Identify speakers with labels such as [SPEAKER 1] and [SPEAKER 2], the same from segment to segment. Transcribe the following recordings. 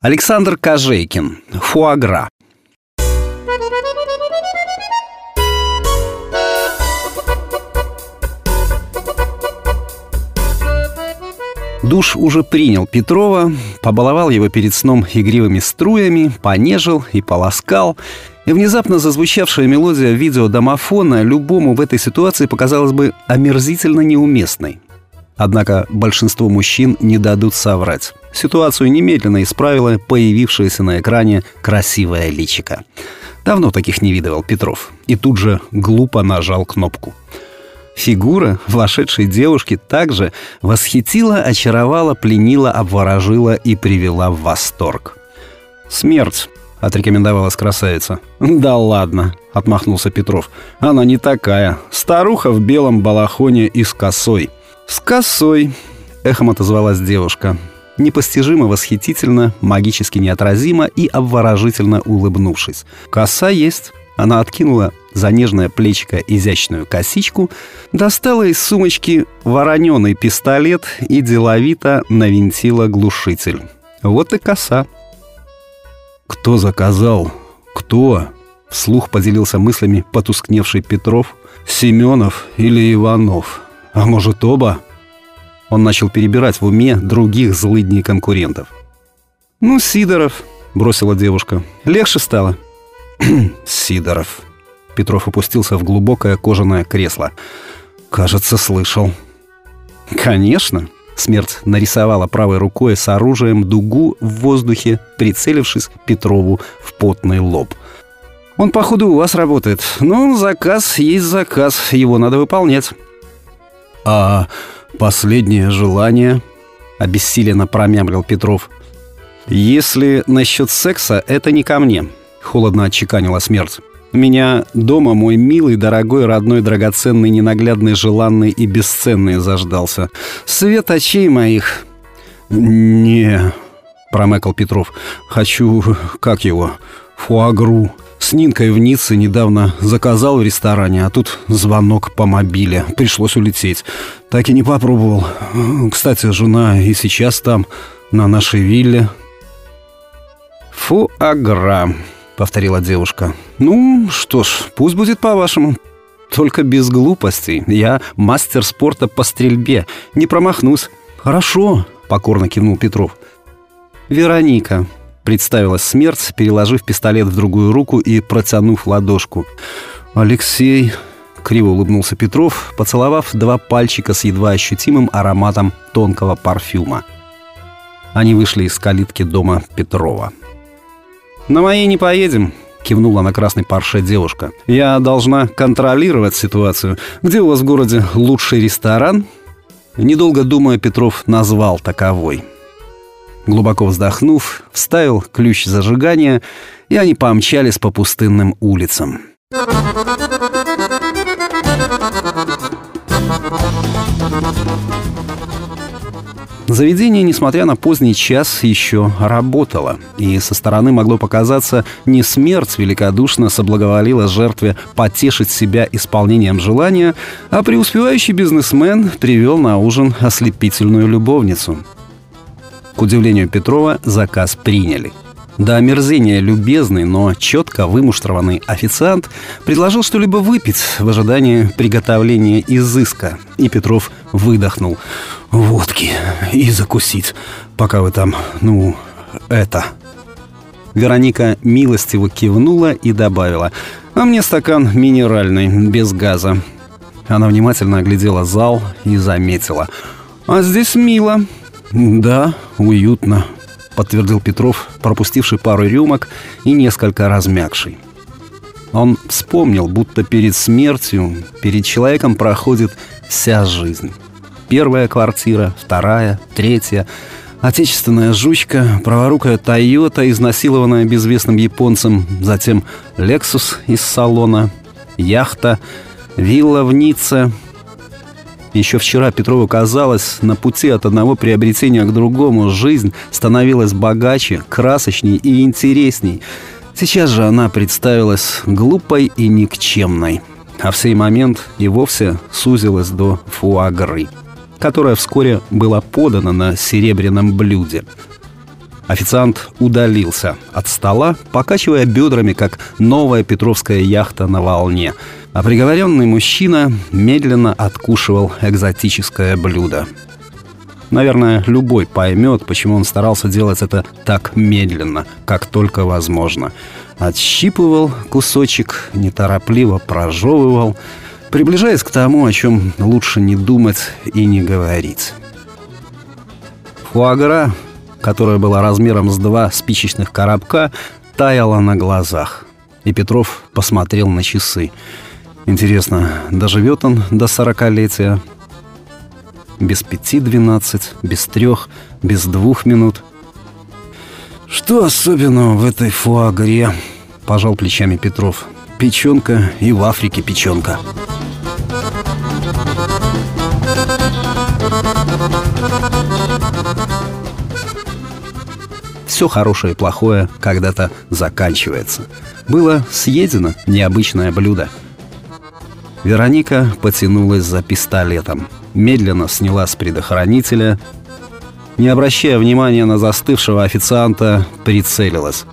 [SPEAKER 1] Александр Кожейкин. Фуагра. Душ уже принял Петрова, побаловал его перед сном игривыми струями, понежил и полоскал. И внезапно зазвучавшая мелодия видеодомофона любому в этой ситуации показалась бы омерзительно неуместной. Однако большинство мужчин не дадут соврать. Ситуацию немедленно исправила появившаяся на экране красивая личика. Давно таких не видывал Петров. И тут же глупо нажал кнопку. Фигура вошедшей девушки также восхитила, очаровала, пленила, обворожила и привела в восторг. «Смерть», — отрекомендовалась красавица. «Да ладно», — отмахнулся Петров. «Она не такая. Старуха в белом балахоне и с косой». «С косой», — эхом отозвалась девушка. Непостижимо восхитительно, магически неотразимо и обворожительно улыбнувшись. «Коса есть». Она откинула за нежное плечико изящную косичку, достала из сумочки вороненый пистолет и деловито навинтила глушитель. Вот и коса. «Кто заказал? Кто?» Вслух поделился мыслями потускневший Петров. «Семенов или Иванов?» А может, оба? Он начал перебирать в уме других злыдней конкурентов. «Ну, Сидоров», — бросила девушка. «Легче стало». «Сидоров». Петров опустился в глубокое кожаное кресло. «Кажется, слышал». «Конечно», Смерть нарисовала правой рукой с оружием дугу в воздухе, прицелившись Петрову в потный лоб. «Он, походу, у вас работает. Но заказ есть заказ, его надо выполнять». «А последнее желание?» — обессиленно промямлил Петров. «Если насчет секса, это не ко мне», — холодно отчеканила смерть. «Меня дома мой милый, дорогой, родной, драгоценный, ненаглядный, желанный и бесценный заждался. Свет очей моих...» «Не...» — промекал Петров. «Хочу... как его? Фуагру. С Нинкой в Ницце недавно заказал в ресторане, а тут звонок по мобиле. Пришлось улететь. Так и не попробовал. Кстати, жена и сейчас там, на нашей вилле. «Фуагра», — повторила девушка. «Ну, что ж, пусть будет по-вашему. Только без глупостей. Я мастер спорта по стрельбе. Не промахнусь». «Хорошо», — покорно кивнул Петров. «Вероника», Представилась смерть, переложив пистолет в другую руку и протянув ладошку. «Алексей...» — криво улыбнулся Петров, поцеловав два пальчика с едва ощутимым ароматом тонкого парфюма. Они вышли из калитки дома Петрова. «На моей не поедем», — кивнула на красной парше девушка. «Я должна контролировать ситуацию. Где у вас в городе лучший ресторан?» Недолго думая, Петров назвал таковой — Глубоко вздохнув, вставил ключ зажигания, и они помчались по пустынным улицам. Заведение, несмотря на поздний час, еще работало. И со стороны могло показаться, не смерть великодушно соблаговолила жертве потешить себя исполнением желания, а преуспевающий бизнесмен привел на ужин ослепительную любовницу. К удивлению Петрова, заказ приняли. До омерзения любезный, но четко вымуштрованный официант предложил что-либо выпить в ожидании приготовления изыска. И Петров выдохнул. «Водки и закусить, пока вы там, ну, это...» Вероника милостиво кивнула и добавила. «А мне стакан минеральный, без газа». Она внимательно оглядела зал и заметила. «А здесь мило. «Да, уютно», — подтвердил Петров, пропустивший пару рюмок и несколько размягший. Он вспомнил, будто перед смертью, перед человеком проходит вся жизнь. Первая квартира, вторая, третья, отечественная жучка, праворукая Тойота, изнасилованная безвестным японцем, затем Лексус из салона, яхта, вилла в Ницце — еще вчера Петрову казалось, на пути от одного приобретения к другому жизнь становилась богаче, красочней и интересней. Сейчас же она представилась глупой и никчемной. А в сей момент и вовсе сузилась до фуагры, которая вскоре была подана на серебряном блюде. Официант удалился от стола, покачивая бедрами, как новая петровская яхта на волне. А приговоренный мужчина медленно откушивал экзотическое блюдо. Наверное, любой поймет, почему он старался делать это так медленно, как только возможно. Отщипывал кусочек, неторопливо прожевывал, приближаясь к тому, о чем лучше не думать и не говорить. Фуагра, которая была размером с два спичечных коробка, таяла на глазах. И Петров посмотрел на часы. Интересно, доживет он до сорокалетия? Без пяти двенадцать, без трех, без двух минут. «Что особенного в этой фуагре?» – пожал плечами Петров. «Печенка и в Африке печенка». Все хорошее и плохое когда-то заканчивается. Было съедено необычное блюдо. Вероника потянулась за пистолетом. Медленно сняла с предохранителя. Не обращая внимания на застывшего официанта, прицелилась.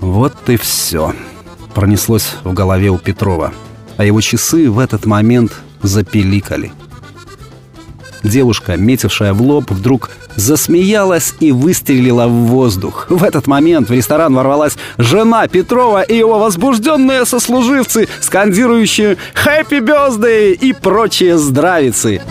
[SPEAKER 1] Вот и все. Пронеслось в голове у Петрова. А его часы в этот момент запеликали. Девушка, метившая в лоб, вдруг засмеялась и выстрелила в воздух. В этот момент в ресторан ворвалась жена Петрова и его возбужденные сослуживцы, скандирующие «Хэппи Бёздэй!» и прочие здравицы.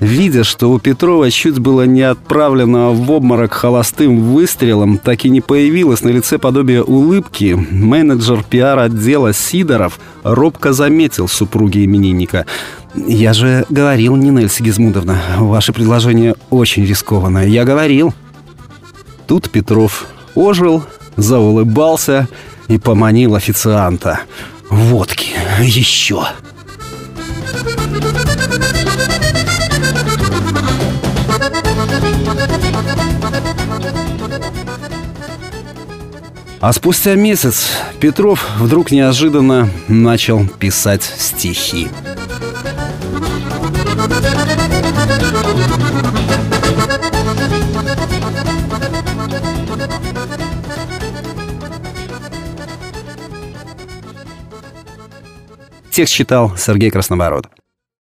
[SPEAKER 1] Видя, что у Петрова чуть было не отправлено в обморок холостым выстрелом, так и не появилось на лице подобие улыбки, менеджер пиар-отдела Сидоров робко заметил супруги именинника. «Я же говорил, Нина Сигизмундовна, ваше предложение очень рискованное. Я говорил». Тут Петров ожил, заулыбался и поманил официанта. «Водки, еще!» А спустя месяц Петров вдруг неожиданно начал писать стихи. Текст читал Сергей Краснобород.